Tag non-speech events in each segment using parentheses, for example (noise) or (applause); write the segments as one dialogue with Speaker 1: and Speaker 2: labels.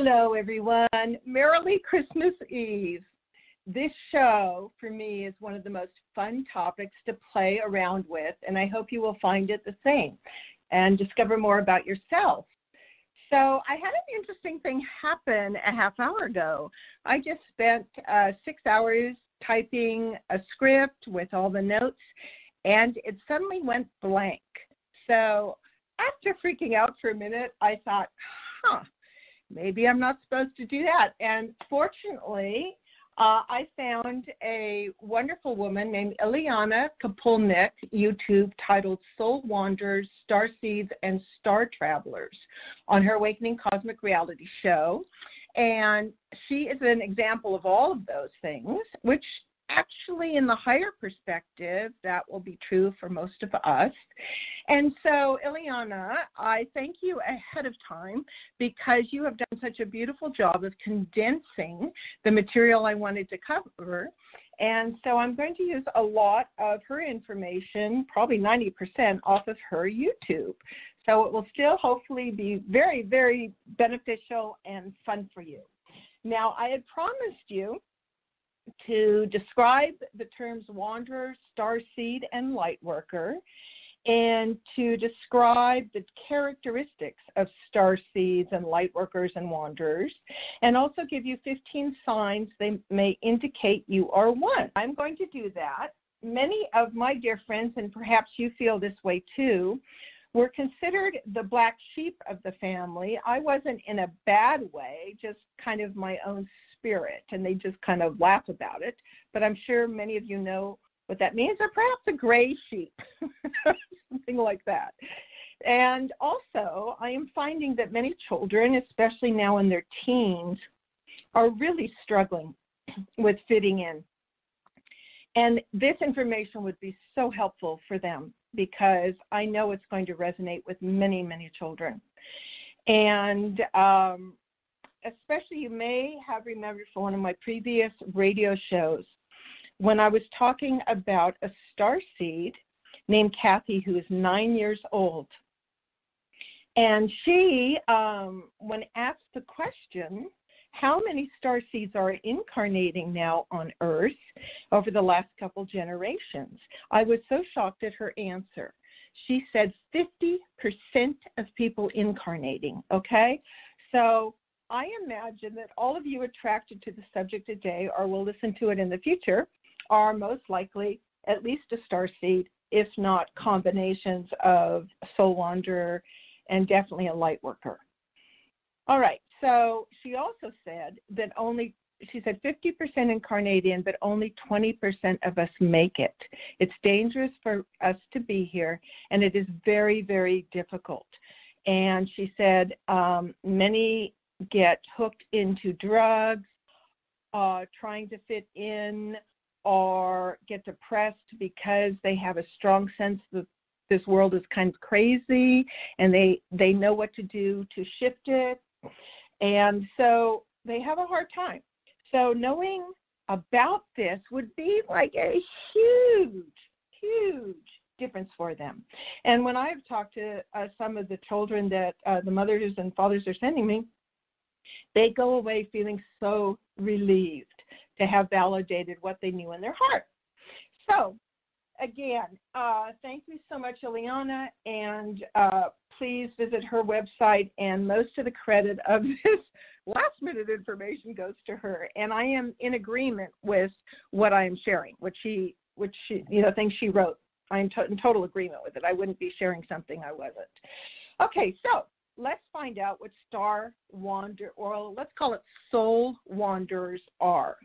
Speaker 1: Hello, everyone. Merrily Christmas Eve. This show, for me, is one of the most fun topics to play around with, and I hope you will find it the same and discover more about yourself. So, I had an interesting thing happen a half hour ago. I just spent uh, six hours typing a script with all the notes, and it suddenly went blank. So, after freaking out for a minute, I thought, huh maybe I'm not supposed to do that. And fortunately, uh, I found a wonderful woman named Ileana Kapulnik, YouTube, titled Soul Wanderers, Star Seeds, and Star Travelers on her Awakening Cosmic Reality show. And she is an example of all of those things, which actually, in the higher perspective, that will be true for most of us. And so, Ileana, I thank you ahead of time because you have done such a beautiful job of condensing the material I wanted to cover. And so I'm going to use a lot of her information, probably 90% off of her YouTube. So it will still hopefully be very, very beneficial and fun for you. Now, I had promised you to describe the terms wanderer, star seed, and light worker, and to describe the characteristics of star seeds and light workers and wanderers, and also give you 15 signs they may indicate you are one. I'm going to do that. Many of my dear friends, and perhaps you feel this way too, were considered the black sheep of the family. I wasn't in a bad way, just kind of my own spirit, and they just kind of laugh about it. But I'm sure many of you know what that means, or perhaps a gray sheep, (laughs) something like that. And also, I am finding that many children, especially now in their teens, are really struggling (clears throat) with fitting in. And this information would be so helpful for them because I know it's going to resonate with many, many children. And um, especially you may have remembered from one of my previous radio shows when I was talking about a star seed named Kathy, who is nine years old. And she, um, when asked the question, how many star seeds are incarnating now on Earth over the last couple generations? I was so shocked at her answer. She said 50% of people incarnating, okay? So I imagine that all of you attracted to the subject today or will listen to it in the future are most likely at least a star seed, if not combinations of soul wanderer and definitely a light worker. All right, so she also said that only she said 50% incarnadian, but only 20% of us make it. It's dangerous for us to be here, and it is very, very difficult. And she said um, many get hooked into drugs, uh, trying to fit in, or get depressed because they have a strong sense that this world is kind of crazy and they they know what to do to shift it. And so they have a hard time. So knowing about this would be like a huge huge difference for them. And when i've talked to uh, some of the children that uh, the mothers and fathers are sending me they go away feeling so relieved to have validated what they knew in their heart. So, again, uh, thank you so much, Ileana, and uh, please visit her website. And most of the credit of (laughs) this last minute information goes to her. And I am in agreement with what I am sharing, which she, which she, you know, things she wrote. I am in total agreement with it. I wouldn't be sharing something I wasn't. Okay, so let's find out what star wander or let's call it soul wanderers are.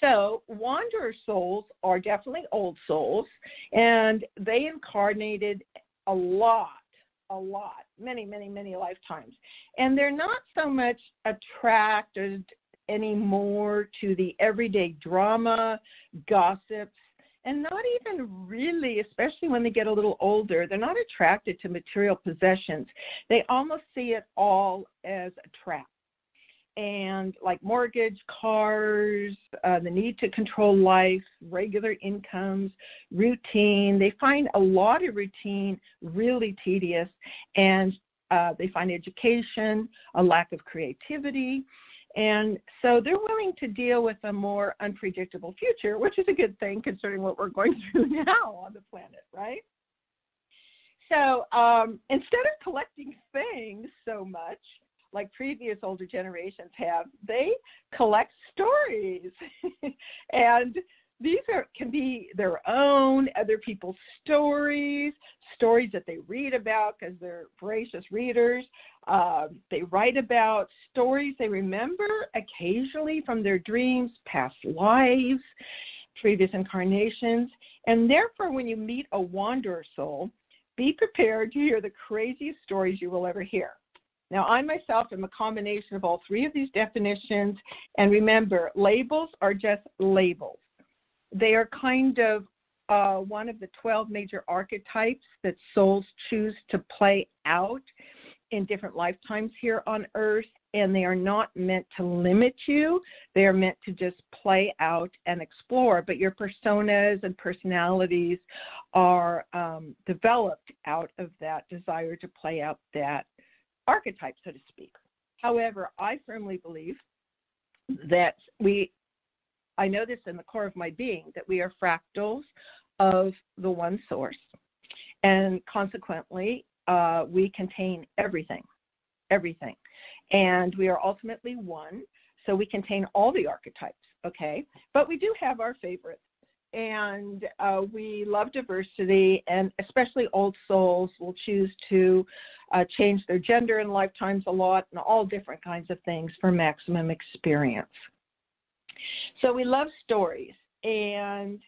Speaker 1: So, wanderer souls are definitely old souls, and they incarnated a lot, a lot, many, many, many lifetimes. And they're not so much attracted anymore to the everyday drama, gossips, and not even really, especially when they get a little older, they're not attracted to material possessions. They almost see it all as a trap. And like mortgage, cars, uh, the need to control life, regular incomes, routine, they find a lot of routine really tedious and uh, they find education, a lack of creativity. And so they're willing to deal with a more unpredictable future, which is a good thing considering what we're going (laughs) through now on the planet, right? So um, instead of collecting things so much, like previous older generations have, they collect stories. (laughs) and these are can be their own, other people's stories, stories that they read about because they're voracious readers. Uh, they write about stories they remember occasionally from their dreams, past lives, previous incarnations. And therefore, when you meet a wanderer soul, be prepared to hear the craziest stories you will ever hear. Now, I myself am a combination of all three of these definitions. And remember, labels are just labels. They are kind of uh, one of the 12 major archetypes that souls choose to play out in different lifetimes here on earth. And they are not meant to limit you, they are meant to just play out and explore. But your personas and personalities are um, developed out of that desire to play out that archetype, so to speak. However, I firmly believe that we, I know this in the core of my being, that we are fractals of the one source. And consequently, uh, we contain everything, everything. And we are ultimately one, so we contain all the archetypes, okay? But we do have our favorites and uh, we love diversity, and especially old souls will choose to uh, change their gender in lifetimes a lot, and all different kinds of things for maximum experience. So we love stories, and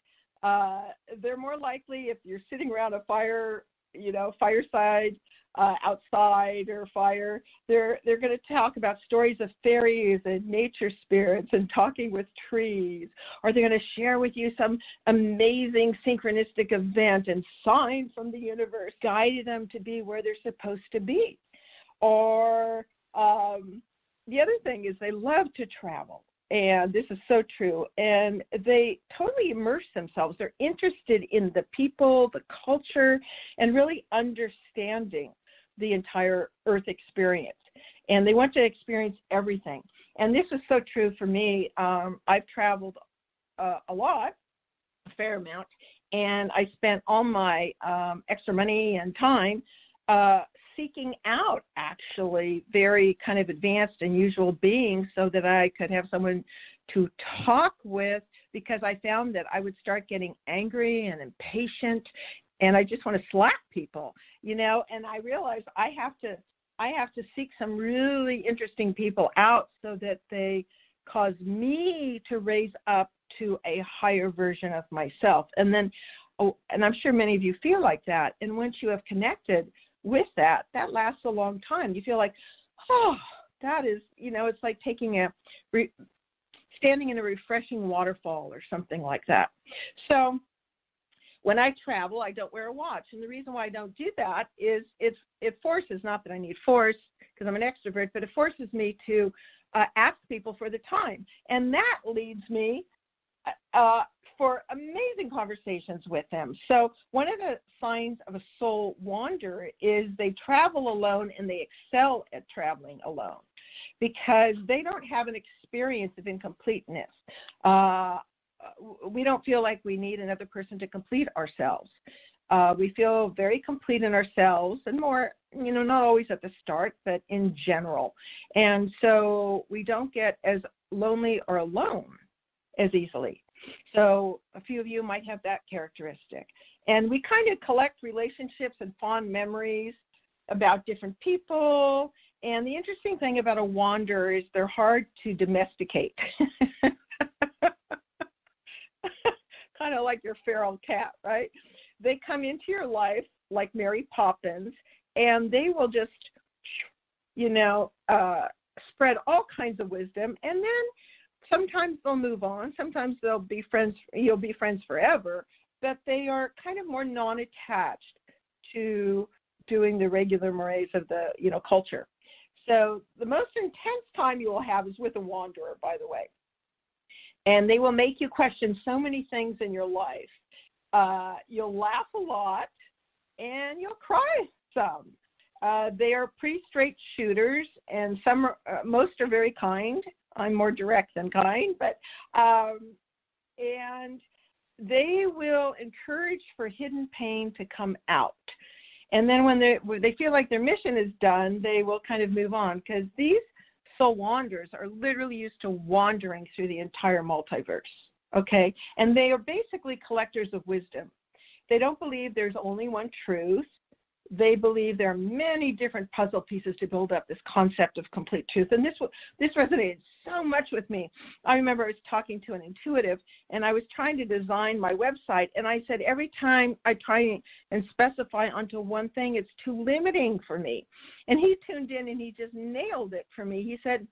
Speaker 1: uh, they're more likely if you're sitting around a fire, you know, fireside uh, outside or fire. They're they're going to talk about stories of fairies and nature spirits and talking with trees, or they're going to share with you some amazing synchronistic event and sign from the universe guiding them to be where they're supposed to be. Or um, the other thing is they love to travel and this is so true. And they totally immerse themselves. They're interested in the people, the culture, and really understanding the entire Earth experience. And they want to experience everything. And this is so true for me. Um, I've traveled uh, a lot, a fair amount, and I spent all my um, extra money and time uh, seeking out actually very kind of advanced, and usual beings so that I could have someone to talk with because I found that I would start getting angry and impatient and I just want to slap people, you know, and I realized I have to I have to seek some really interesting people out so that they cause me to raise up to a higher version of myself. And then oh, and I'm sure many of you feel like that. And once you have connected with that, that lasts a long time. You feel like, oh, that is, you know, it's like taking a re, standing in a refreshing waterfall or something like that. So when I travel, I don't wear a watch, and the reason why I don't do that is it's it forces not that I need force because I'm an extrovert, but it forces me to uh, ask people for the time, and that leads me uh, for amazing conversations with them. So one of the signs of a soul wanderer is they travel alone and they excel at traveling alone because they don't have an experience of incompleteness. Uh, we don't feel like we need another person to complete ourselves. Uh, we feel very complete in ourselves and more, you know, not always at the start, but in general. And so we don't get as lonely or alone as easily. So a few of you might have that characteristic. And we kind of collect relationships and fond memories about different people. And the interesting thing about a wanderer is they're hard to domesticate. (laughs) kind of like your feral cat, right? They come into your life like Mary Poppins, and they will just, you know, uh, spread all kinds of wisdom, and then sometimes they'll move on. Sometimes they'll be friends. You'll be friends forever, but they are kind of more non-attached to doing the regular mores of the you know culture. So the most intense time you will have is with a wanderer, by the way and they will make you question so many things in your life. Uh, you'll laugh a lot and you'll cry some. Uh, they are pretty straight shooters, and some, are, uh, most are very kind. I'm more direct than kind, but um, and they will encourage for hidden pain to come out. And then when they they feel like their mission is done, they will kind of move on because these soul wanderers are literally used to wandering through the entire multiverse. Okay, and they are basically collectors of wisdom. They don't believe there's only one truth they believe there are many different puzzle pieces to build up this concept of complete truth. And this this resonated so much with me. I remember I was talking to an intuitive, and I was trying to design my website, and I said every time I try and specify onto one thing, it's too limiting for me. And he tuned in and he just nailed it for me. He said,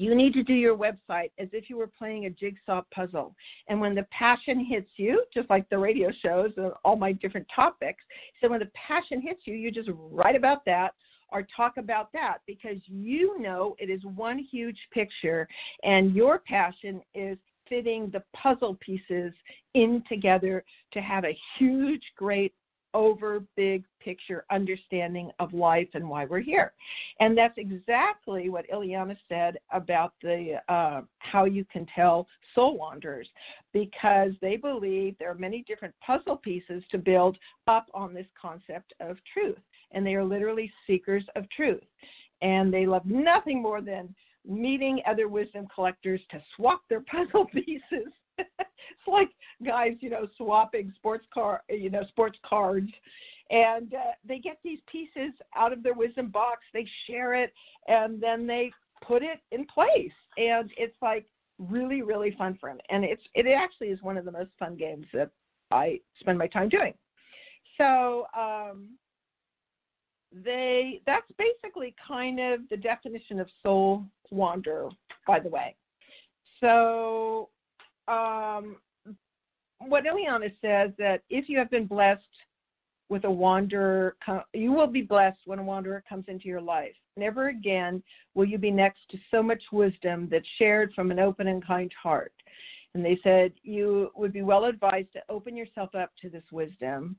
Speaker 1: you need to do your website as if you were playing a jigsaw puzzle. And when the passion hits you, just like the radio shows and all my different topics, so when the passion hits you, you just write about that or talk about that because you know it is one huge picture and your passion is fitting the puzzle pieces in together to have a huge, great over big picture understanding of life and why we're here. And that's exactly what Ileana said about the uh, how you can tell soul wanderers, because they believe there are many different puzzle pieces to build up on this concept of truth. And they are literally seekers of truth. And they love nothing more than meeting other wisdom collectors to swap their (laughs) puzzle pieces (laughs) it's like guys, you know, swapping sports car, you know, sports cards, and uh, they get these pieces out of their wisdom box. They share it, and then they put it in place, and it's like really, really fun for them. And it's it actually is one of the most fun games that I spend my time doing. So um, they that's basically kind of the definition of soul wander, by the way. So um, what Ileana says that if you have been blessed with a wanderer, you will be blessed when a wanderer comes into your life. Never again will you be next to so much wisdom that's shared from an open and kind heart. And they said you would be well advised to open yourself up to this wisdom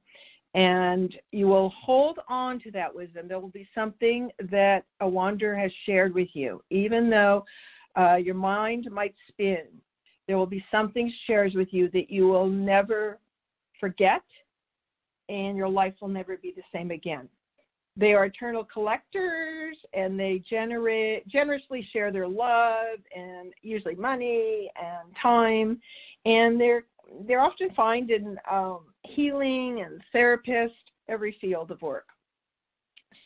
Speaker 1: and you will hold on to that wisdom. There will be something that a wanderer has shared with you, even though uh, your mind might spin there will be something shares with you that you will never forget, and your life will never be the same again. They are eternal collectors, and they generate generously share their love and usually money and time, and they're they're often found in um, healing and therapist, every field of work.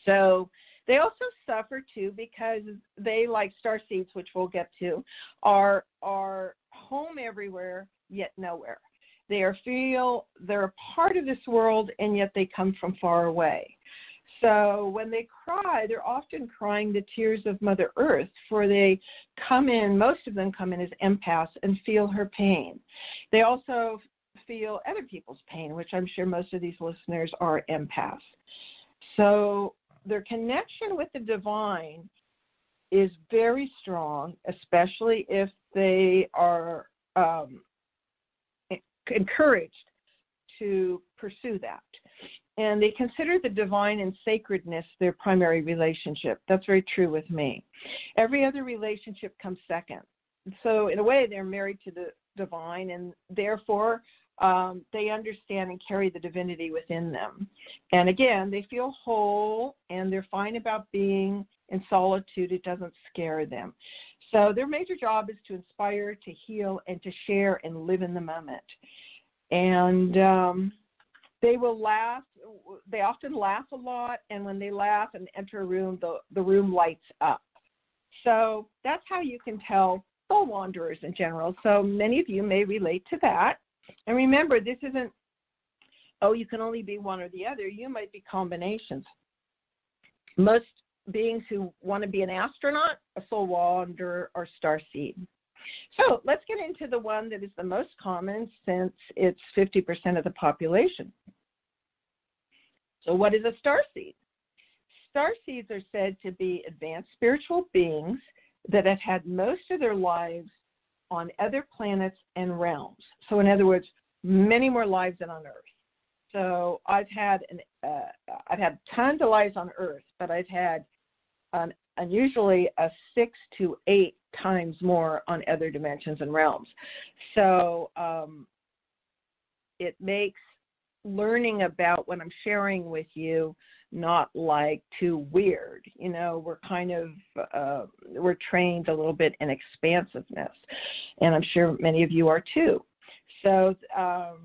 Speaker 1: So they also suffer too because they, like star seeds, which we'll get to, are are home everywhere yet nowhere. They are feel they're a part of this world and yet they come from far away. So when they cry, they're often crying the tears of Mother Earth, for they come in, most of them come in as empaths and feel her pain. They also feel other people's pain, which I'm sure most of these listeners are empaths. So their connection with the divine is very strong, especially if they are um, encouraged to pursue that. And they consider the divine and sacredness their primary relationship. That's very true with me. Every other relationship comes second. So, in a way, they're married to the divine, and therefore, um, they understand and carry the divinity within them. And again, they feel whole and they're fine about being in solitude. It doesn't scare them. So their major job is to inspire, to heal, and to share and live in the moment. And um, they will laugh. They often laugh a lot, and when they laugh and enter a room, the, the room lights up. So that's how you can tell soul wanderers in general. So many of you may relate to that. And remember, this isn't, oh, you can only be one or the other. You might be combinations. Most beings who want to be an astronaut, a soul wanderer, or star seed. So let's get into the one that is the most common since it's 50% of the population. So, what is a star seed? Star seeds are said to be advanced spiritual beings that have had most of their lives on other planets and realms. So, in other words, many more lives than on Earth. So I've had an uh, I've had tons of lives on Earth, but I've had an unusually a six to eight times more on other dimensions and realms. So um, it makes learning about what I'm sharing with you not like too weird. You know, we're kind of uh, we're trained a little bit in expansiveness, and I'm sure many of you are too. So um,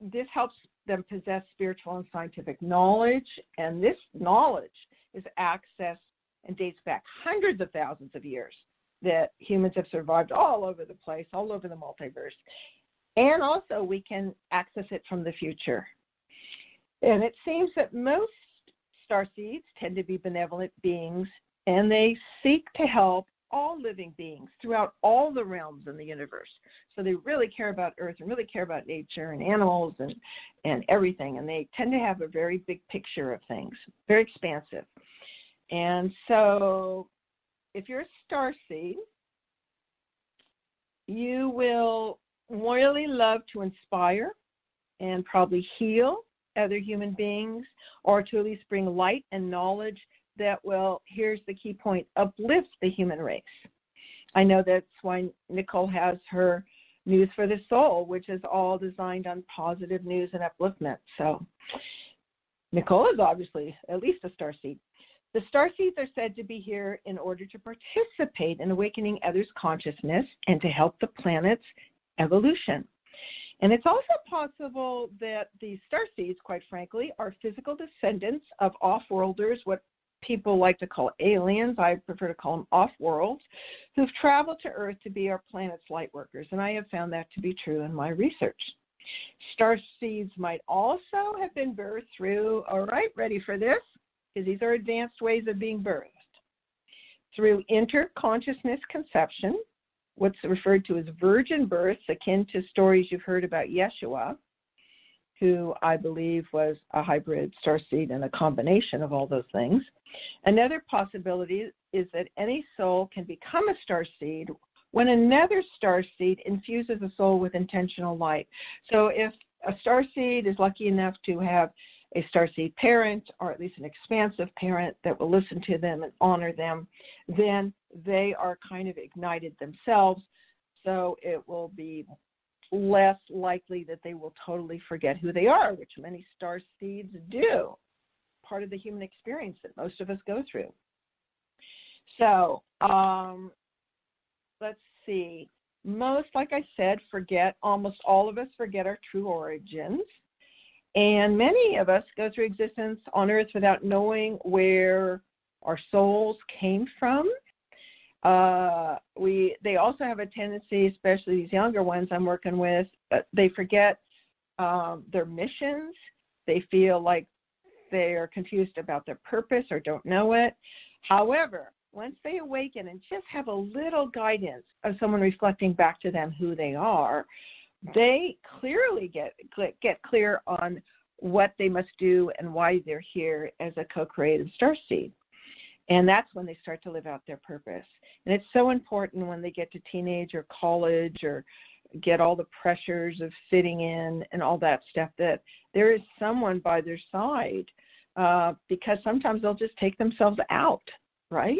Speaker 1: this helps them possess spiritual and scientific knowledge, and this knowledge is accessed and dates back hundreds of thousands of years that humans have survived all over the place, all over the multiverse. And also, we can access it from the future. And it seems that most star seeds tend to be benevolent beings, and they seek to help all living beings throughout all the realms in the universe. So they really care about Earth and really care about nature and animals and, and everything. And they tend to have a very big picture of things, very expansive. And so if you're a star seed, you will really love to inspire and probably heal other human beings or to at least bring light and knowledge that will, here's the key point, uplift the human race. I know that's why Nicole has her News for the Soul, which is all designed on positive news and upliftment. So Nicole is obviously at least a star seed. The star seeds are said to be here in order to participate in awakening others' consciousness and to help the planet's evolution. And it's also possible that the star seeds, quite frankly, are physical descendants of off worlders, what people like to call aliens. I prefer to call them off worlds, who've traveled to Earth to be our planet's light workers. And I have found that to be true in my research. Star seeds might also have been birthed through, all right, ready for this? Because these are advanced ways of being birthed. Through interconsciousness conception, what's referred to as virgin births, akin to stories you've heard about Yeshua, who I believe was a hybrid starseed and a combination of all those things. Another possibility is that any soul can become a starseed when another starseed infuses a soul with intentional light. So if a starseed is lucky enough to have a starseed parent or at least an expansive parent that will listen to them and honor them, then they are kind of ignited themselves. So it will be less likely that they will totally forget who they are, which many star seeds do. Part of the human experience that most of us go through. So um, let's see. Most, like I said, forget, almost all of us forget our true origins. And many of us go through existence on earth without knowing where our souls came from. Uh, we they also have a tendency, especially these younger ones I'm working with, uh, they forget um, their missions. They feel like they are confused about their purpose or don't know it. However, once they awaken and just have a little guidance of someone reflecting back to them who they are, they clearly get get clear on what they must do and why they're here as a co-creative star seed. And that's when they start to live out their purpose. And it's so important when they get to teenage or college or get all the pressures of fitting in and all that stuff that there is someone by their side uh, because sometimes they'll just take themselves out, right?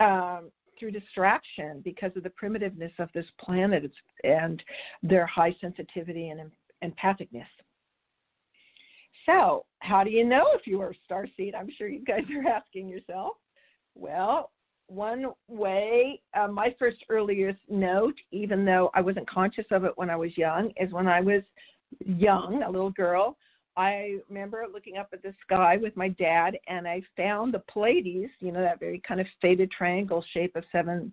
Speaker 1: Um, through distraction because of the primitiveness of this planet and their high sensitivity and empathicness. So, how do you know if you are a star seed? I'm sure you guys are asking yourself. Well, one way, uh, my first earliest note, even though I wasn't conscious of it when I was young, is when I was young, a little girl. I remember looking up at the sky with my dad, and I found the Pleiades, you know, that very kind of faded triangle shape of seven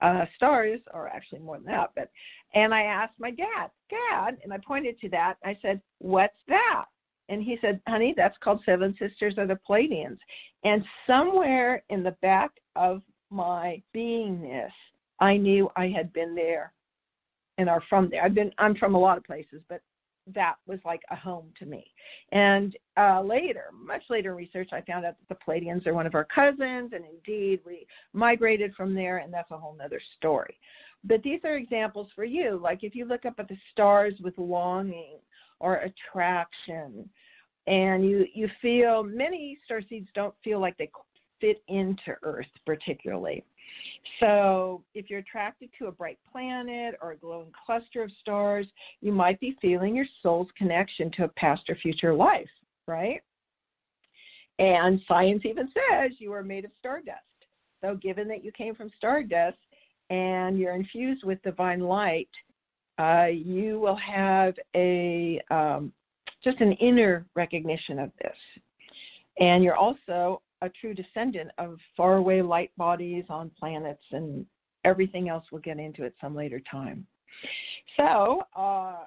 Speaker 1: uh, stars, or actually more than that. But and I asked my dad, Dad, and I pointed to that. I said, "What's that?" And he said, "Honey, that's called Seven Sisters of the Pleiadians." And somewhere in the back of my beingness, I knew I had been there and are from there. I've been I'm from a lot of places, but that was like a home to me. And uh, later, much later in research, I found out that the Pleiadians are one of our cousins, and indeed we migrated from there, and that's a whole other story. But these are examples for you. Like if you look up at the stars with longing, or attraction. And you, you feel many star seeds don't feel like they fit into Earth particularly. So, if you're attracted to a bright planet or a glowing cluster of stars, you might be feeling your soul's connection to a past or future life, right? And science even says you are made of stardust. So, given that you came from stardust and you're infused with divine light, uh, you will have a um, just an inner recognition of this. And you're also a true descendant of faraway light bodies on planets and everything else we'll get into at some later time. So, uh,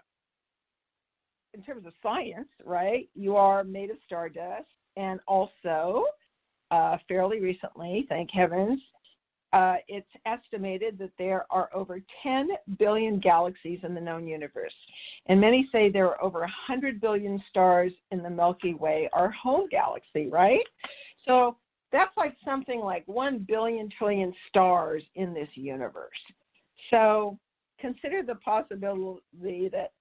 Speaker 1: in terms of science, right, you are made of stardust, and also uh, fairly recently, thank heavens, uh, it's estimated that there are over 10 billion galaxies in the known universe. And many say there are over 100 billion stars in the Milky Way, our home galaxy, right? So that's like something like 1 billion trillion stars in this universe. So consider the possibility that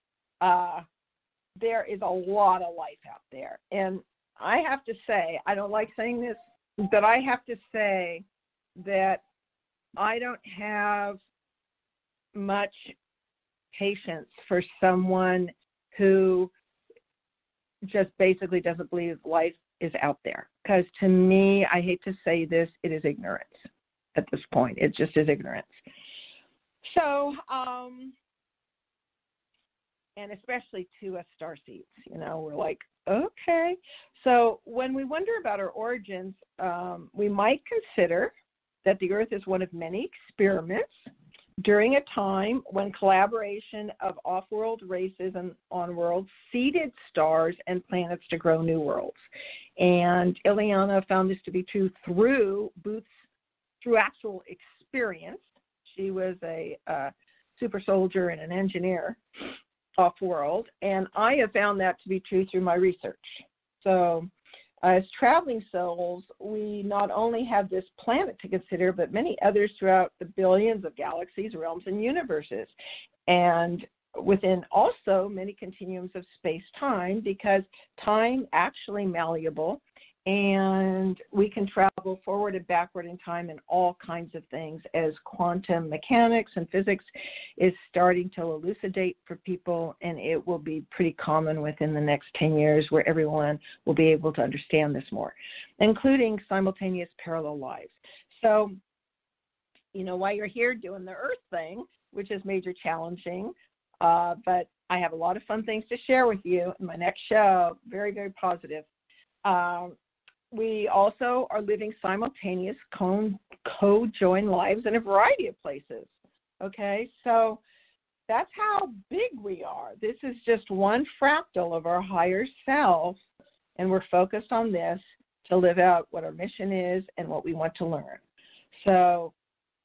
Speaker 1: uh, there is a lot of life out there. And I have to say, I don't like saying this, but I have to say that I don't have much patience for someone who just basically doesn't believe life is out there. Because to me, I hate to say this, it is ignorance at this point. It just is ignorance. So, um, and especially to us star seeds, you know, we're like, okay. So when we wonder about our origins, um, we might consider that the Earth is one of many experiments during a time when collaboration of off world races and on worlds seeded stars and planets to grow new worlds. And Ileana found this to be true through Booth's through actual experience. She was a uh, super soldier and an engineer off world, and I have found that to be true through my research. So Uh, as traveling souls, we not only have this planet to consider, but many others throughout the billions of galaxies, realms, and universes. And within also many continuums of space time, because time actually malleable and we can travel forward and backward in time in all kinds of things as quantum mechanics and physics is starting to elucidate for people. And it will be pretty common within the next 10 years where everyone will be able to understand this more including simultaneous parallel lives. So you know while you're here doing the earth thing which is major challenging uh, but i have a lot of fun things to share with you in my next show. Very very positive. Um, we also are living simultaneous co joined lives in a variety of places. Okay, so that's how big we are. This is just one fractal of our higher self, and we're focused on this to live out what our mission is and what we want to learn. So,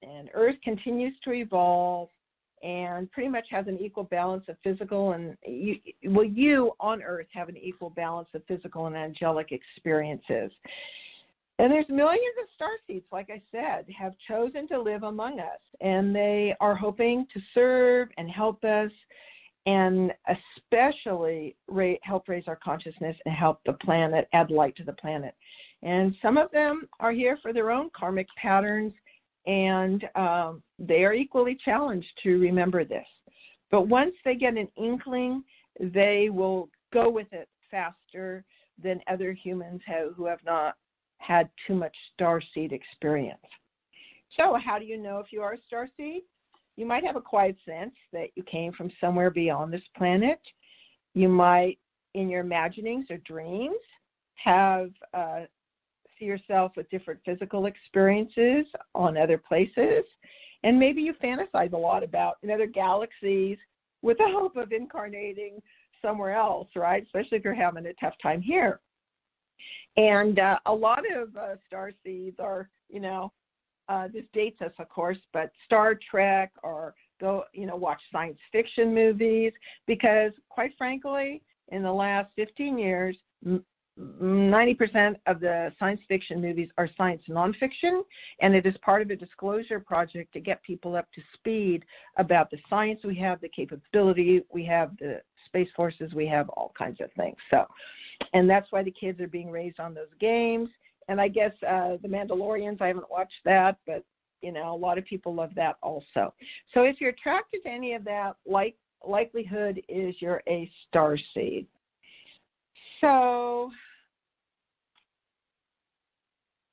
Speaker 1: and Earth continues to evolve and pretty much has an equal balance of physical and you, well you on earth have an equal balance of physical and angelic experiences. And there's millions of star seeds like i said have chosen to live among us and they are hoping to serve and help us and especially ra- help raise our consciousness and help the planet add light to the planet. And some of them are here for their own karmic patterns and um, they are equally challenged to remember this. But once they get an inkling, they will go with it faster than other humans have, who have not had too much star seed experience. So, how do you know if you are a star seed? You might have a quiet sense that you came from somewhere beyond this planet. You might, in your imaginings or dreams, have uh, yourself with different physical experiences on other places. And maybe you fantasize a lot about in other galaxies with the hope of incarnating somewhere else, right? Especially if you're having a tough time here. And uh, a lot of uh, star seeds are, you know, uh, this dates us, of course, but Star Trek or go, you know, watch science fiction movies because, quite frankly, in the last 15 years, 90% of the science fiction movies are science nonfiction, and it is part of a disclosure project to get people up to speed about the science we have, the capability we have, the space forces we have, all kinds of things. So, and that's why the kids are being raised on those games. And I guess uh, the Mandalorians, I haven't watched that, but you know, a lot of people love that also. So if you're attracted to any of that, like likelihood is you're a star seed. So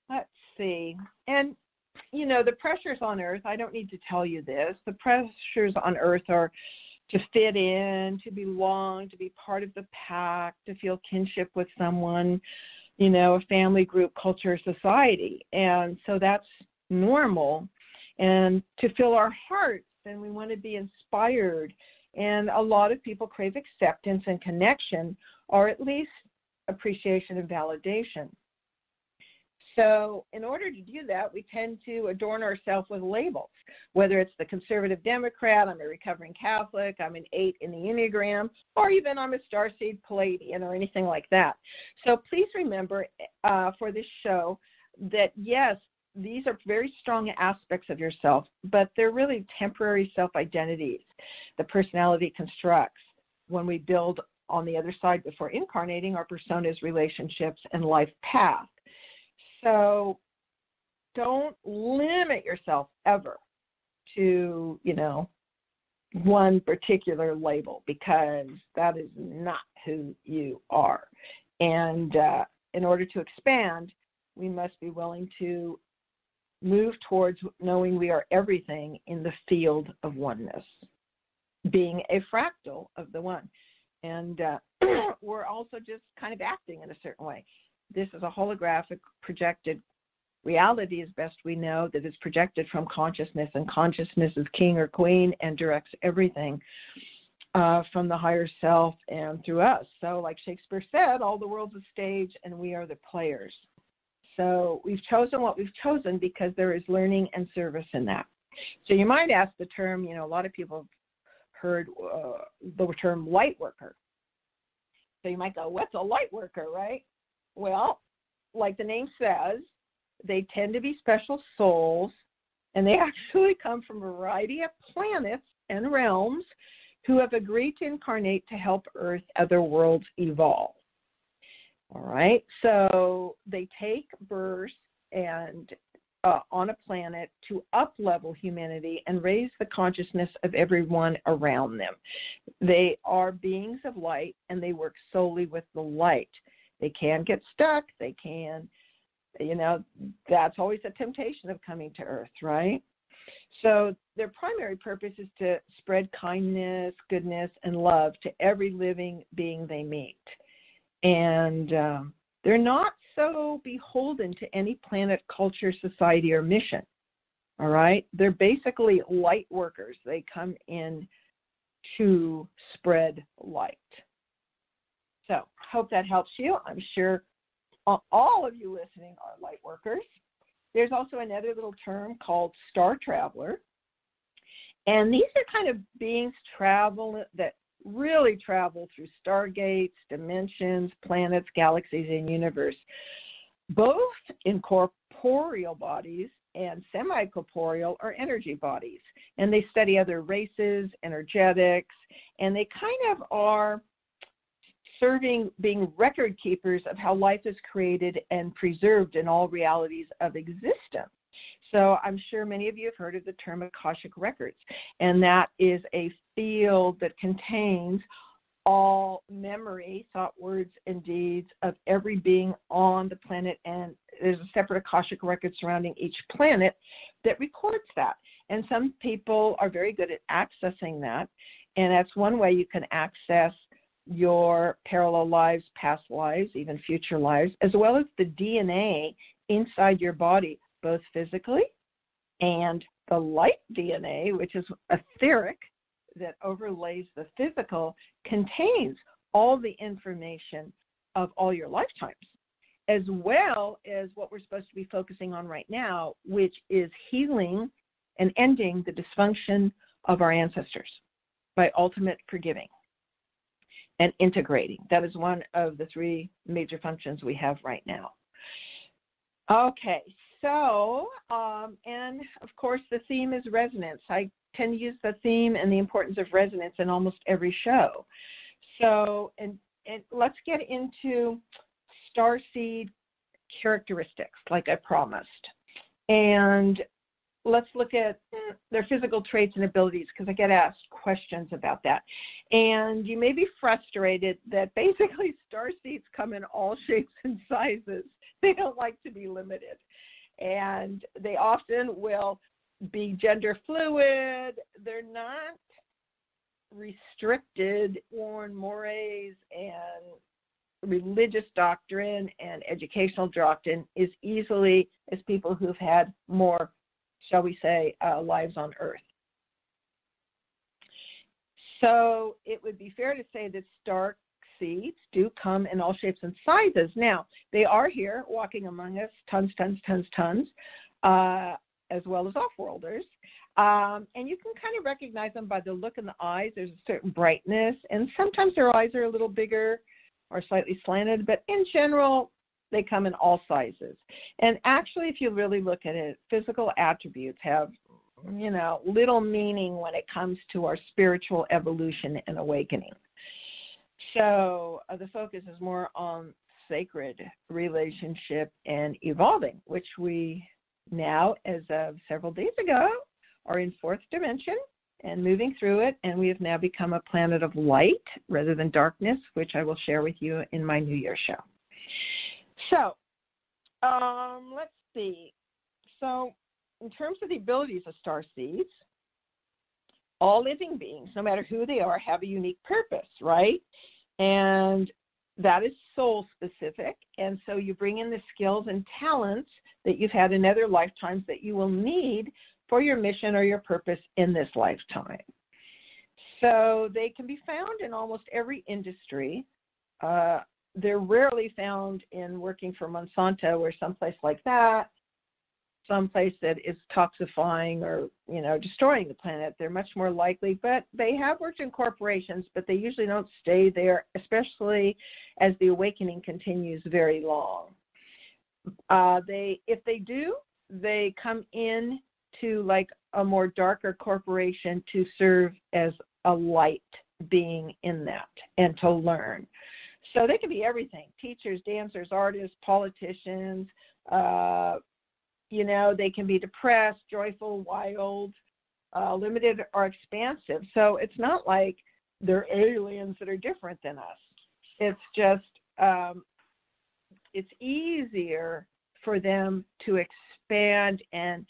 Speaker 1: let's see. And you know, the pressures on earth, I don't need to tell you this. The pressures on earth are to fit in, to belong, to be part of the pack, to feel kinship with someone, you know, a family group, culture, society. And so that's normal. And to fill our hearts, and we want to be inspired. And a lot of people crave acceptance and connection, or at least appreciation and validation. So, in order to do that, we tend to adorn ourselves with labels, whether it's the conservative Democrat, I'm a recovering Catholic, I'm an eight in the Enneagram, or even I'm a starseed Pleiadian or anything like that. So, please remember uh, for this show that yes, these are very strong aspects of yourself, but they're really temporary self identities the personality constructs when we build on the other side before incarnating our personas, relationships, and life path. So don't limit yourself ever to, you know, one particular label because that is not who you are. And uh, in order to expand, we must be willing to move towards knowing we are everything in the field of oneness, being a fractal of the one. And uh, (clears throat) we're also just kind of acting in a certain way. This is a holographic projected reality as best we know that is projected from consciousness and consciousness is king or queen and directs everything uh, from the higher self and through us. So like shakespeare said all the world's a stage and we are the players. So we've chosen what we've chosen because there is learning and service in that. So you might ask the term you know a lot of people heard uh, the term light worker so you might go what's a light worker right well, like the name says, they tend to be special souls, and they (laughs) actually come from a variety of planets and realms who have agreed to incarnate to help Earth, other worlds evolve. All right, so they take birth and uh, on a planet to up level humanity and raise the consciousness of everyone around them. They are beings of light and they work solely with the light. They can get stuck. They can, you know, that's always a temptation of coming to Earth, right? So their primary purpose is to spread kindness, goodness, and love to every living being they meet. And um, they're not so beholden to any planet, culture, society, or mission. All right? They're basically light workers. They come in to spread light. So, hope that helps you. I'm sure all of you listening are light workers. There's also another little term called star traveler. And these are kind of beings travel that really travel through stargates, dimensions, planets, galaxies, and universe, both in corporeal bodies and semi corporeal or energy bodies. And they study other races, energetics, and they kind of are serving, being record keepers of how life is created and preserved in all realities of existence. So I'm sure many of you have heard of the term Akashic Records, and that is a field that contains all memory, thought, words, and deeds of every being on the planet, and there's a separate Akashic record surrounding each planet that records that. And some people are very good at accessing that, and that's one way you can access your parallel lives, past lives, even future lives, as well as the DNA inside your body, both physically and the light DNA, which is etheric that overlays the physical, contains all the information of all your lifetimes, as well as what we're supposed to be focusing on right now, which is healing and ending the dysfunction of our ancestors by ultimate forgiving. and integrating. That is one of the three major functions we have right now. Okay, so, um, and of course, the theme is resonance. I tend to use the theme and the importance of resonance in almost every show. So, and, and let's get into star seed characteristics, like I promised. And let's look at their physical traits and abilities because I get asked questions about that. And you may be frustrated that basically (laughs) star seeds come in all (laughs) shapes and sizes. They don't like to be limited. And they often will be gender fluid. They're not restricted on mores and religious doctrine and educational doctrine is easily as people who've had more shall we say, uh, lives on Earth. So it would be fair to say that star seeds do come in all shapes and sizes. Now, they are here walking among us, tons, tons, tons, tons, uh, as well as off-worlders. Um, and you can kind of recognize them by the look in the eyes. There's a certain brightness, and sometimes their eyes are a little bigger or slightly slanted, but in general, they come in all sizes. And actually, if you really look at it, physical attributes have, you know, little meaning when it comes to our spiritual evolution and awakening. So uh, the focus is more on sacred relationship and evolving, which we now, as of several days ago, are in fourth dimension and moving through it. And we have now become a planet of light rather than darkness, which I will share with you in my New Year show. So, um, let's see. So, in terms of the abilities of star seeds, all living beings, no matter who they are, have a unique purpose, right? And that is soul specific. And so you bring in the skills and talents that you've had in other lifetimes that you will need for your mission or your purpose in this lifetime. So they can be found in almost every industry. Uh, they're rarely found in working for Monsanto or someplace like that, someplace that is toxifying or you know destroying the planet. They're much more likely, but they have worked in corporations, but they usually don't stay there, especially as the awakening continues very long. Uh, they, if they do, they come in to like a more darker corporation to serve as a light being in that and to learn. So they can be everything teachers, dancers, artists, politicians. Uh, you know, they can be depressed, joyful, wild, uh, limited, or expansive. So it's not like they're aliens that are different than us. It's just, um, it's easier for them to expand and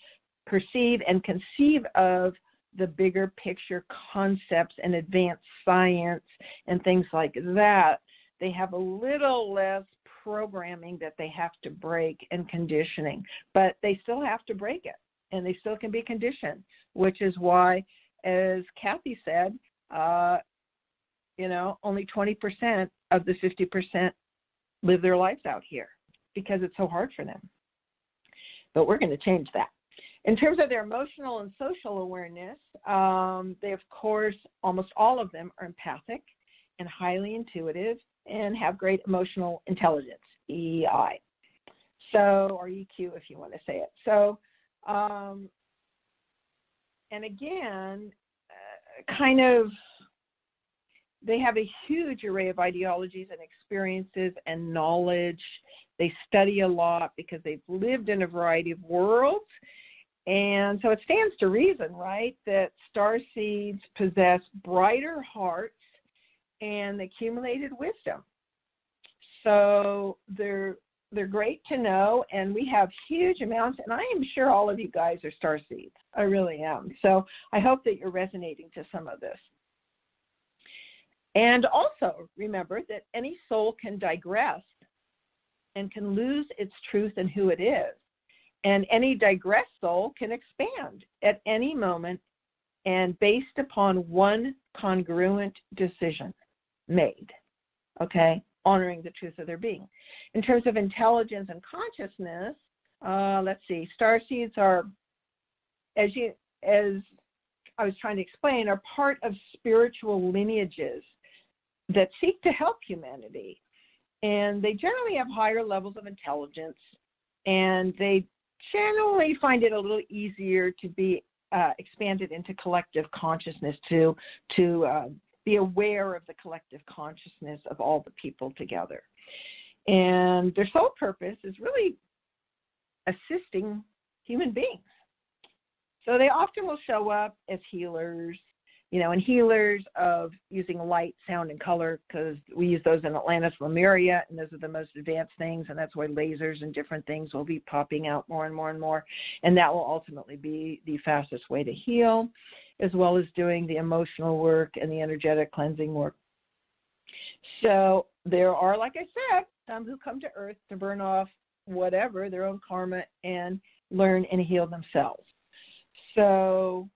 Speaker 1: perceive and conceive of the bigger picture concepts and advanced science and things like that they have a little less programming that they have to break and conditioning, but they still have to break it and they still can be conditioned, which is why, as Kathy said, uh, you know, only 20% of the 50% live their lives out here because it's so hard for them. But we're going to change that. In terms of their emotional and social awareness, um, they, of course, almost all of them are empathic and highly intuitive and have great emotional intelligence, EI. So, or EQ if you want to say it. So, um, and again, uh, kind of, they have a huge array of ideologies and experiences and knowledge. They study a lot because they've lived in a variety of worlds. And so it stands to reason, right, that star seeds possess brighter hearts and accumulated wisdom. So they're they're great to know, and we have huge amounts. And I am sure all of you guys are star seeds. I really am. So I hope that you're resonating to some of this. And also remember that any soul can digress and can lose its truth and who it is. And any digressed soul can expand at any moment and based upon one congruent decision made, okay, honoring the truth of their being. In terms of intelligence and consciousness, uh, let's see, star seeds are, as you as I was trying to explain, are part of spiritual lineages that seek to help humanity. And they generally have higher levels of intelligence and they generally find it a little easier to be uh, expanded into collective consciousness to to uh, be aware of the collective consciousness of all the people together. And their sole purpose is really assisting human beings. So they often will show up as healers, you know, and healers of using light, sound, and color because we use those in Atlantis, Lemuria, and those are the most advanced things, and that's why lasers and different things will be popping out more and more and more, and that will ultimately be the fastest way to heal, as well as doing the emotional work and the energetic cleansing work. So there are, like I said, some who come to Earth to burn off whatever their own karma and learn and heal themselves. So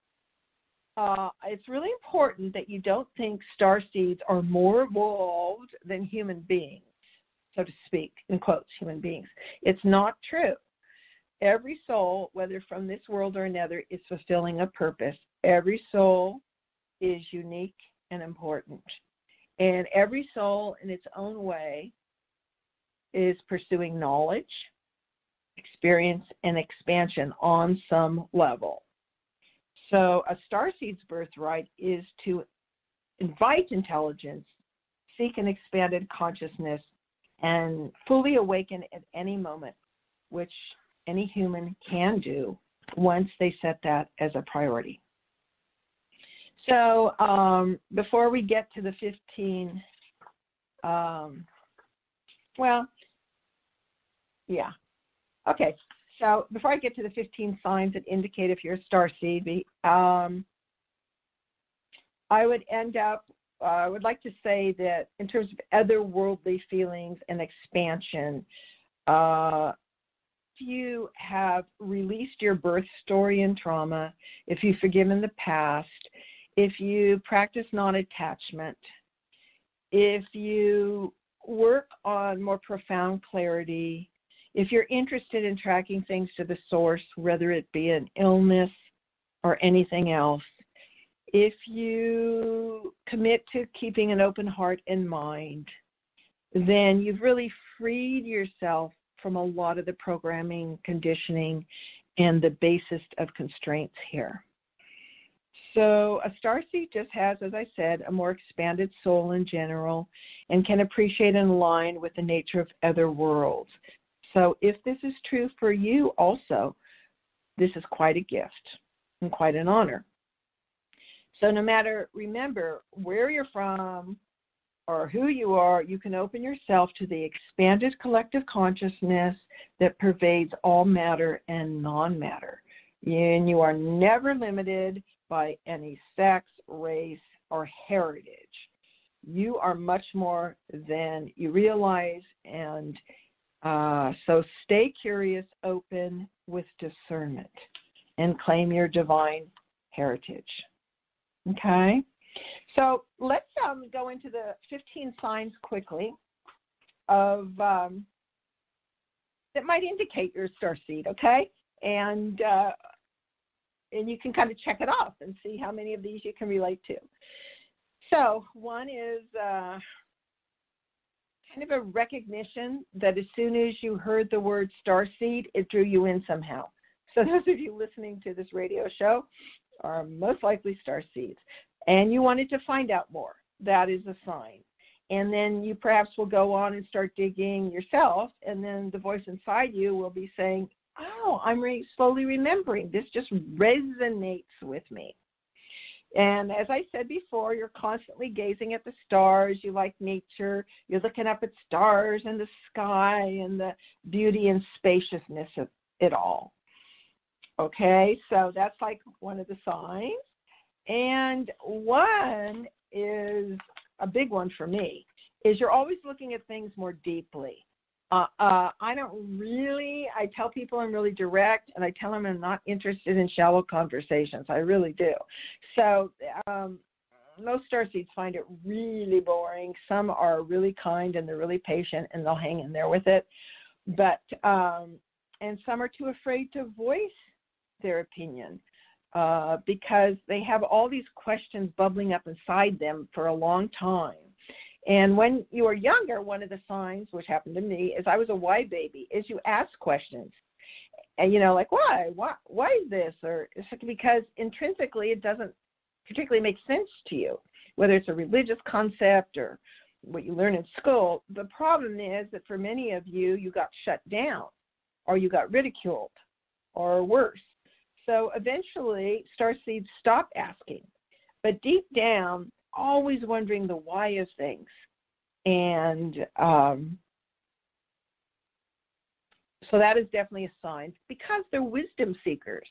Speaker 1: uh, it's really important that you don't think star seeds are more evolved than human beings, so to speak, in quotes, human beings. It's not true. Every soul, whether from this world or another, is fulfilling a purpose. Every soul is unique and important. And every soul, in its own way, is pursuing knowledge, experience, and expansion on some level. So, a star seed's birthright is to invite intelligence, seek an expanded consciousness, and fully awaken at any moment, which any human can do once they set that as a priority. So, um, before we get to the 15, um, well, yeah. Okay, so before I get to the 15 signs that indicate if you're a star seed, um, I would end up, uh, I would like to say that in terms of otherworldly feelings and expansion, uh, if you have released your birth story and trauma, if you've forgiven the past, if you practice non attachment, if you work on more profound clarity, if you're interested in tracking things to the source, whether it be an illness or anything else, if you commit to keeping an open heart and mind, then you've really freed yourself from a lot of the programming, conditioning, and the basis of constraints here. So, a starseed just has, as I said, a more expanded soul in general and can appreciate and align with the nature of other worlds. So, if this is true for you also, this is quite a gift and quite an honor. So, no matter, remember where you're from or who you are, you can open yourself to the expanded collective consciousness that pervades all matter and non matter. And you are never limited by any sex, race, or heritage. You are much more than you realize, and uh, so stay curious, open with discernment, and claim your divine heritage. Okay? So let's um, go into the 15 signs quickly of um, that might indicate your star seed, okay? And uh, and you can kind of check it off and see how many of these you can relate to. So one is uh, kind of a recognition that as soon as you heard the word starseed, it drew you in somehow. So (laughs) those of you listening to this radio show are most likely starseeds, and you wanted to find out more. That is a sign. And then you perhaps will go on and start digging yourself, and then the voice inside you will be saying, "Oh, I'm re- slowly remembering. This just resonates with me." And as I said before, you're constantly gazing at the stars. You like nature. You're looking up at stars and the sky and the beauty and spaciousness of it all. Okay, so that's like one of the signs. And one is a big one for me is you're always looking at things more deeply. Uh, uh, I don't really. I tell people I'm really direct, and I tell them I'm not interested in shallow conversations. I really do. So um, most starseeds find it really boring. Some are really kind and they're really patient, and they'll hang in there with it. But um, and some are too afraid to voice their opinion uh, because they have all these questions bubbling up inside them for a long time And when you are younger, one of the signs, which happened to me, is I was a why baby, is you ask questions. And you know, like why, why, why is this, or because intrinsically it doesn't particularly make sense to you, whether it's a religious concept or what you learn in school. The problem is that for many of you, you got shut down, or you got ridiculed, or worse. So eventually, star seeds stop asking, but deep down, always wondering the why of things. And um, so that is definitely a sign because they're wisdom seekers.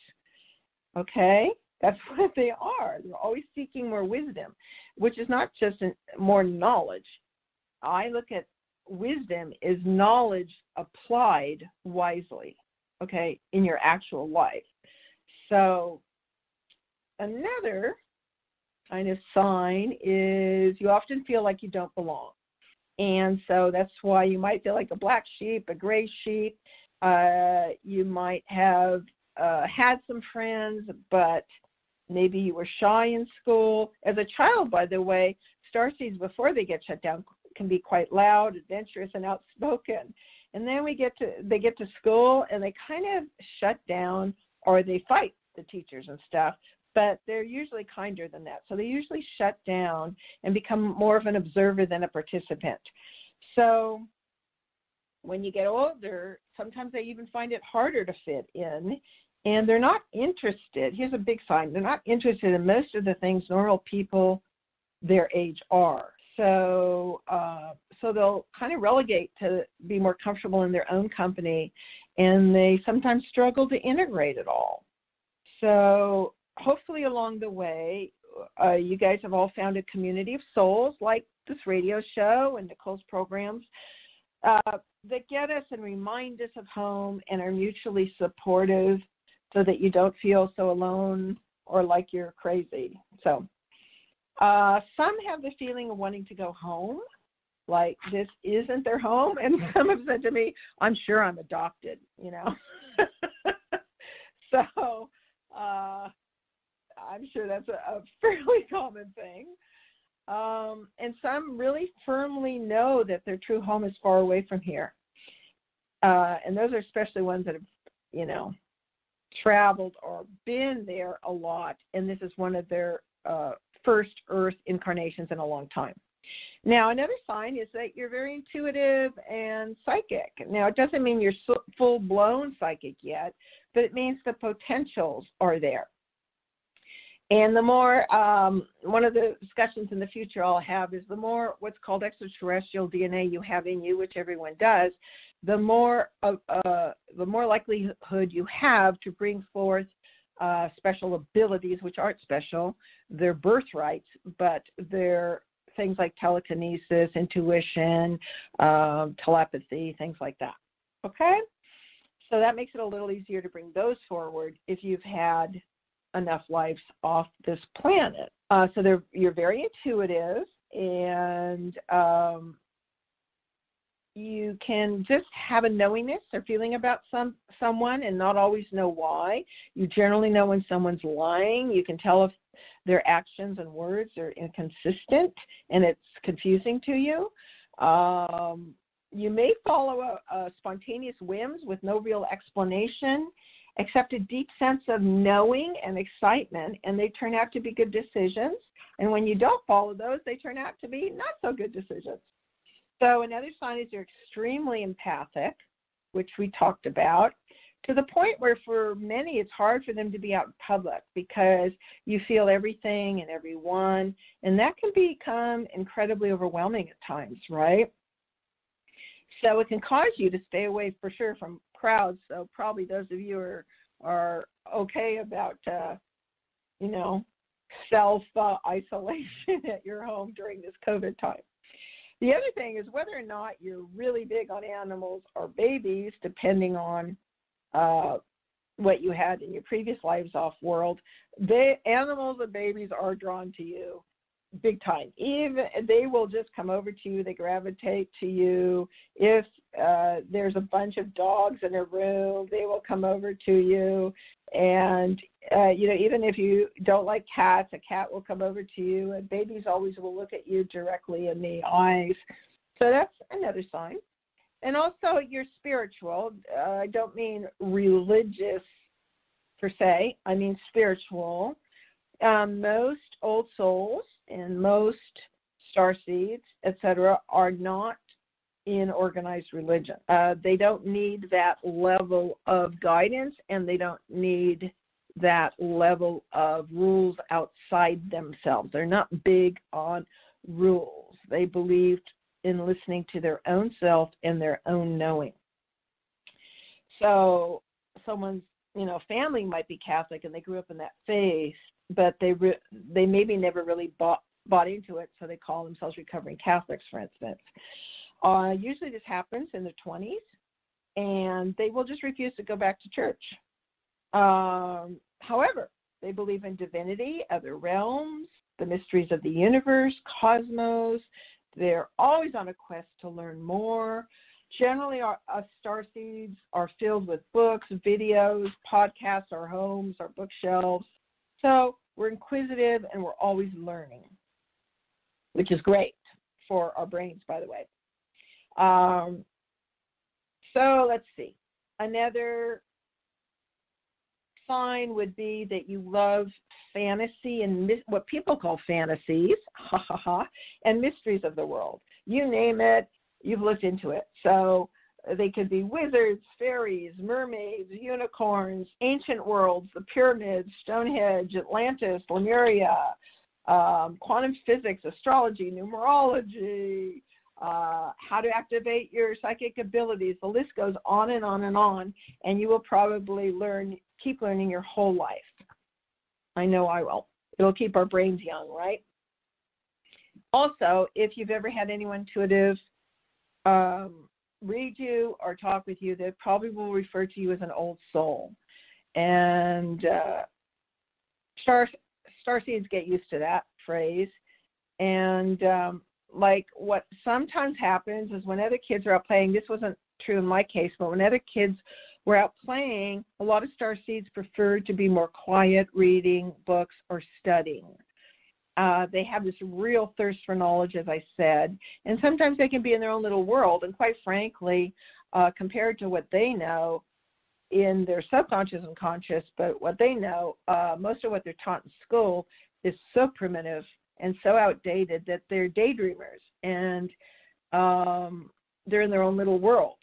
Speaker 1: Okay? That's (laughs) what they are. They're always seeking more wisdom, which is not just more knowledge. I look at wisdom is knowledge applied wisely, okay, in your actual life. So, another kind of sign is you often feel like you don't belong. And so that's why you might feel like a black sheep, a gray sheep. Uh, you might have uh, had some friends, but maybe you were shy in school. As a child, by the way, starseeds before they get shut down can be quite loud, adventurous, and outspoken. And then we get to they get to school and they kind of shut down or they fight the teachers and stuff but they're usually kinder than that. So they usually shut down and become more of an observer than a participant. So when you get older, sometimes they even find it harder to fit in and they're not interested. Here's a big sign they're not interested in most of the things normal people their age are. So, uh, so they'll kind of relegate to be more comfortable in their own company, and they sometimes struggle to integrate it all. So, hopefully along the way, uh, you guys have all found a community of souls like this radio show and Nicole's programs uh, that get us and remind us of home and are mutually supportive so that you don't feel so alone or like you're crazy. So, uh, some have the feeling of wanting to go home, like this isn't their home. And (laughs) some have said to me, I'm sure I'm adopted, you know. (laughs) so, uh, I'm sure that's a, a (laughs) fairly common thing. Um, and some really firmly know that their true home is far away from here. Uh, and those are especially ones that have, you know, traveled or been there a lot. And this is one of their uh, first Earth incarnations in a long time. Now, another sign is that you're very intuitive and psychic. Now, it doesn't mean you're full blown psychic yet, but it means the potentials are there. And the more, um, one of the discussions in the future I'll have is the more what's called extraterrestrial DNA you have in you, which everyone does, the more uh, uh, the more likelihood you have to bring forth uh, special abilities, which aren't special, they're birthrights, but they're things like telekinesis, intuition, um, telepathy, things like that. Okay? So that makes it a little easier to bring those forward if you've had enough lives off this planet. Uh, so they're you're very intuitive and um, you can just have a knowingness or feeling about some someone and not always know why. You generally know when someone's lying. You can tell if their actions and words are inconsistent and it's confusing to you. Um, you may follow a, a spontaneous whims with no real explanation except a deep sense of knowing and excitement, and they turn out to be good decisions. And when you don't follow those, they turn out to be not so good decisions. So, another sign is you're extremely empathic, which we talked about, to the point where for many it's hard for them to be out in public because you feel everything and everyone, and that can become incredibly overwhelming at times, right? So, it can cause you to stay away for sure from crowds, so probably those of you are are okay about uh, you know self uh, isolation (laughs) at your home during this COVID time. The other thing is whether or not you're really big on animals or babies, depending on uh, what you had in your previous lives off world. The animals and babies are drawn to you big time. Even they will just come over to you. They gravitate to you. If uh, there's a bunch of dogs in a room, they will come over to you. And uh, you know, even if you don't like cats, a cat will come over to you, and babies always will look at you directly in the eyes. So that's another sign. And also, you're spiritual. Uh, I don't mean religious per se, I mean spiritual. Um, most old souls and most star seeds, etc., are not in organized religion. Uh, they don't need that level of guidance and they don't need that level of rules outside themselves. They're not big on rules. They believed in listening to their own self and their own knowing. So someone's you know family might be Catholic and they grew up in that faith, but they re- they maybe never really bought bought into it, so they call themselves recovering Catholics, for instance. Uh, usually, this happens in their 20s, and they will just refuse to go back to church. Um, however, they believe in divinity, other realms, the mysteries of the universe, cosmos. They're always on a quest to learn more. Generally, our, star seeds are filled with books, videos, podcasts, our homes, our bookshelves. So we're inquisitive and we're always learning, which is great for our brains, by the way. Um, so let's see. Another sign would be that you love fantasy and what people call fantasies, (laughs) ha ha ha, and mysteries of the world. You name it, you've looked into it. So they could be wizards, fairies, mermaids, unicorns, ancient worlds, the pyramids, Stonehenge, Atlantis, Lemuria, um, quantum physics, astrology, numerology, uh, how to activate your psychic abilities. The list goes on and on and on, and you will probably learn, keep learning your whole life. I know I will. It'll keep our brains young, right? Also, if you've ever had anyone intuitive um, read you or talk with you, they probably will refer to you as an old soul. And uh, star seeds get used to that phrase. And um, like what sometimes happens is when other kids are out playing, this wasn't true in my case, but when other kids were out playing, a lot of star seeds preferred to be more quiet, reading books or studying. Uh, they have this real thirst for knowledge, as I said, and sometimes they can be in their own little world. And quite frankly, uh, compared to what they know in their subconscious and conscious, but what they know, uh, most of what they're taught in school is so primitive and so outdated that they're daydreamers and um, they're in their own little world.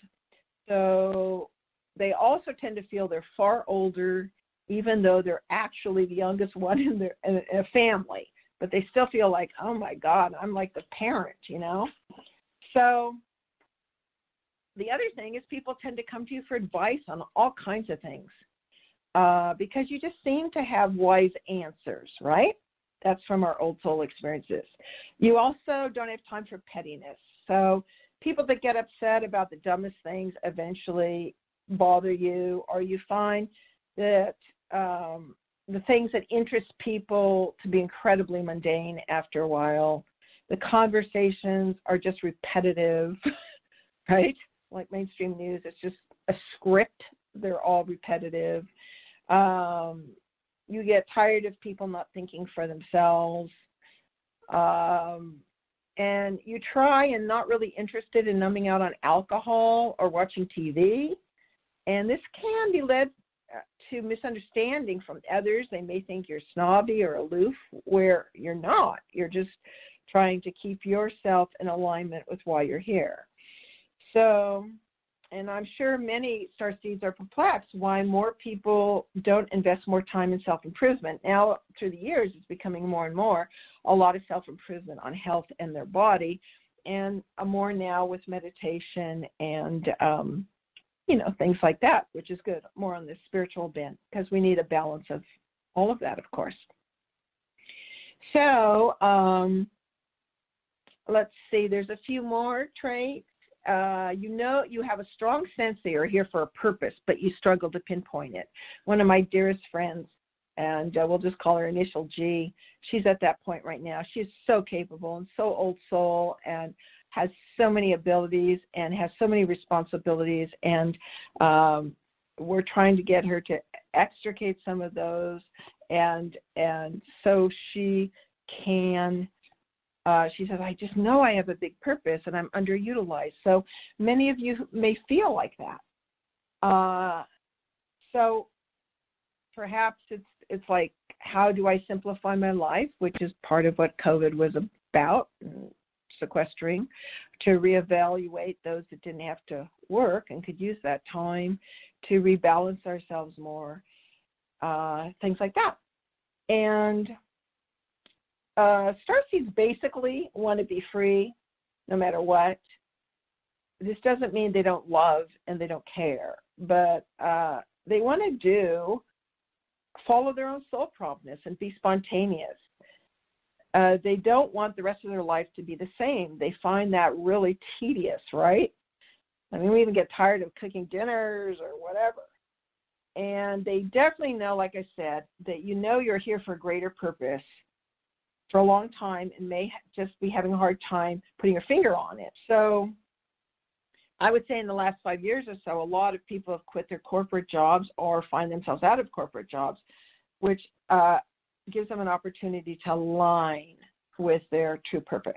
Speaker 1: So they also tend to feel they're far older, even though they're actually the youngest (laughs) one in their in a family. But they still feel like, oh my God, I'm like the parent, you know. So the other thing is people tend to come to you for advice on all kinds of things uh, because you just seem to have wise answers, right? That's from our old soul experiences. You also don't have time for pettiness. So people that get upset about the dumbest things eventually bother you, or you find that um, the things that interest people to be incredibly mundane after a while. The conversations are just repetitive, (laughs) right? Like mainstream news, it's just a script. They're all repetitive. Um, you get tired of people not thinking for themselves. Um, and you try and not really interested in numbing out on alcohol or watching TV. And this can be led to misunderstanding from others. They may think you're snobby or aloof, where you're not. You're just trying to keep yourself in alignment with why you're here. So, and I'm sure many star seeds are perplexed why more people don't invest more time in self improvement. Now, through the years, it's becoming more and more a lot of self improvement on health and their body, and more now with meditation and um, you know things like that, which is good. More on the spiritual bent because we need a balance of all of that, of course. So um, let's see. There's a few more traits uh, you know you have a strong sense that you're here for a purpose, but you struggle to pinpoint it. One of my dearest friends, and uh, we'll just call her initial G, she's at that point right now. She's so capable and so old soul and has so many abilities and has so many responsibilities. And um, we're trying to get her to extricate some of those and and so she can uh, she says, I just know I have a big purpose and I'm underutilized. So many of you may feel like that. Uh, so perhaps it's it's like, how do I simplify my life, which is part of what COVID was about, sequestering, to reevaluate those that didn't have to work and could use that time to rebalance ourselves more, uh, things like that. And uh, starseeds basically want to be free no matter what. This doesn't mean they don't love and they don't care, but uh, they want to do follow their own soul promptness and be spontaneous. Uh, they don't want the rest of their life to be the same. They find that really tedious, right? I mean, we even get tired of cooking dinners or whatever. And they definitely know, like I said, that you know you're here for a greater purpose for a long time and may just be having a hard time putting your finger on it. So I would say in the last five years or so, a lot of people have quit their corporate jobs or find themselves out of corporate jobs, which uh, gives them an opportunity to align with their true purpose.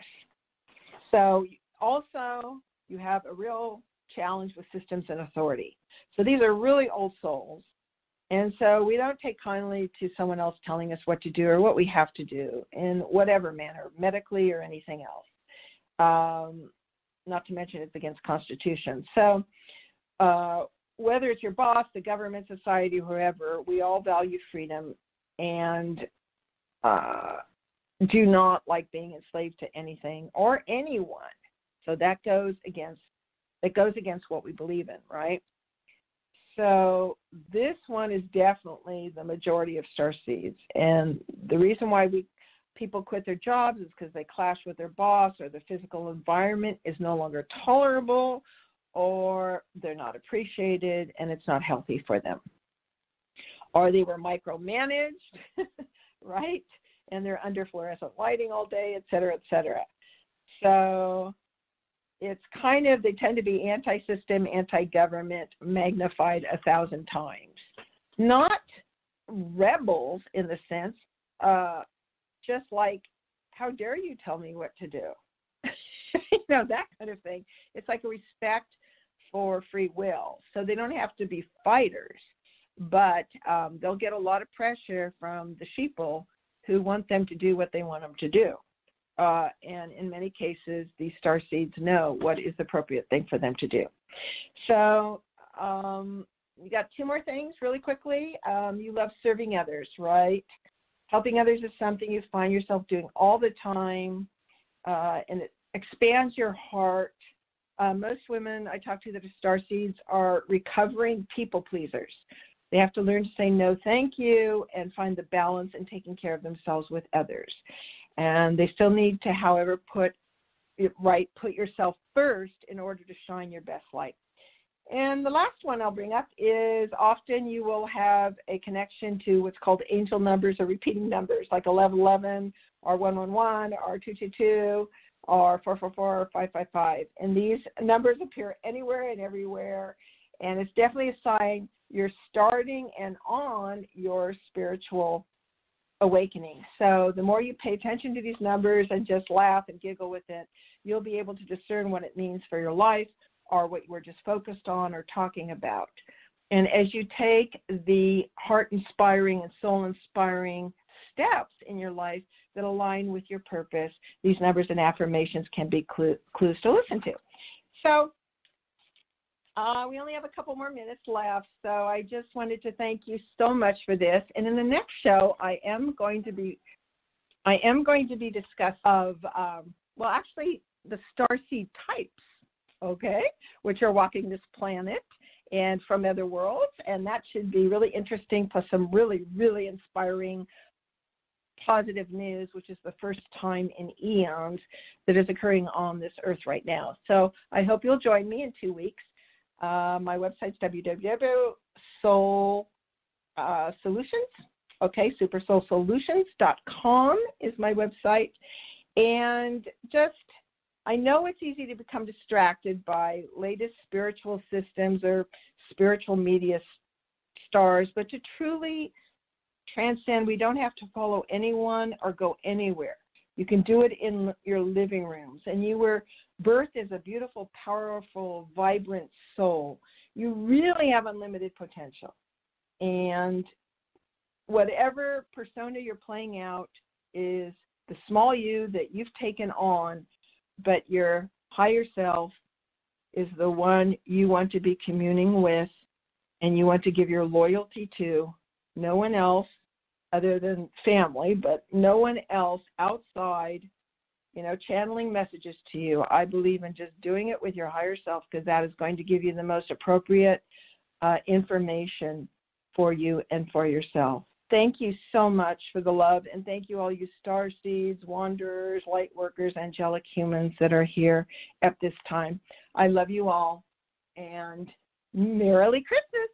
Speaker 1: So also, you have a real challenge with systems and authority. So these are really old souls and so we don't take kindly to someone else telling us what to do or what we have to do in whatever manner, medically or anything else. Um, not to mention it's against Constitution. So uh, whether it's your boss, the government, society, whoever, we all value freedom and uh, do not like being enslaved to anything or anyone. So that goes against that goes against what we believe in, right? So this one is definitely the majority of star seeds, and the reason why we people quit their jobs is because they clash with their boss or the physical environment is no longer tolerable or they're not appreciated and it's not healthy for them or they were micromanaged (laughs) right and they're under fluorescent lighting all day et cetera et cetera so it's kind of they tend to be anti-system, anti-government, magnified a thousand times. Not rebels in the sense, uh, just like, how dare you tell me what to do? (laughs) you know that kind of thing. It's like a respect for free will, so they don't have to be fighters, but um, they'll get a lot of pressure from the sheeple who want them to do what they want them to do. Uh, and in many cases, these star seeds know what is the appropriate thing for them to do. So, um, you got two more things really quickly. Um, you love serving others, right? Helping others is something you find yourself doing all the time, uh, and it expands your heart. Uh, most women I talk to that are star seeds are recovering people pleasers. They have to learn to say no, thank you, and find the balance in taking care of themselves with others. And they still need to, however, put right, put yourself first in order to shine your best light. And the last one I'll bring up is often you will have a connection to what's called angel numbers or repeating numbers like 1111 or 111 or 222 or 444 or 555. And these numbers appear anywhere and everywhere. And it's definitely a sign you're starting and on your spiritual awakening. So the more you pay attention to these numbers and just laugh and giggle with it, you'll be able to discern what it means for your life or what you are just focused on or talking about. And as you take the heart inspiring and soul inspiring steps in your life that align with your purpose, these numbers and affirmations can be clues to listen to. So uh, we only have a couple more minutes left, so I just wanted to thank you so much for this. And in the next show, I am going to be, I am going to be discussing of, um, well, actually, the star seed types, okay, which are walking this planet and from other worlds, and that should be really interesting. Plus, some really, really inspiring positive news, which is the first time in eons that is occurring on this earth right now. So I hope you'll join me in two weeks. Uh, my website's www.soul uh. Okay, supersoulsolutions.com is my website. And just, I know it's easy to become distracted by latest spiritual systems or spiritual media stars, but to truly transcend. We don't have to follow anyone or go anywhere. You can do it in your living rooms. And you were birthed is a beautiful, powerful, vibrant soul. You really have unlimited potential. And whatever persona you're playing out is the small you that you've taken on, but your higher self is the one you want to be communing with and you want to give your loyalty to. No one else other than family, but no one else outside, you know, channeling messages to you. I believe in just doing it with your higher self because that is going to give you the most appropriate uh, information for you and for yourself. Thank you so much for the love, and thank you all you star seeds, wanderers, light workers, angelic humans that are here at this time. I love you all, and merrily Christmas.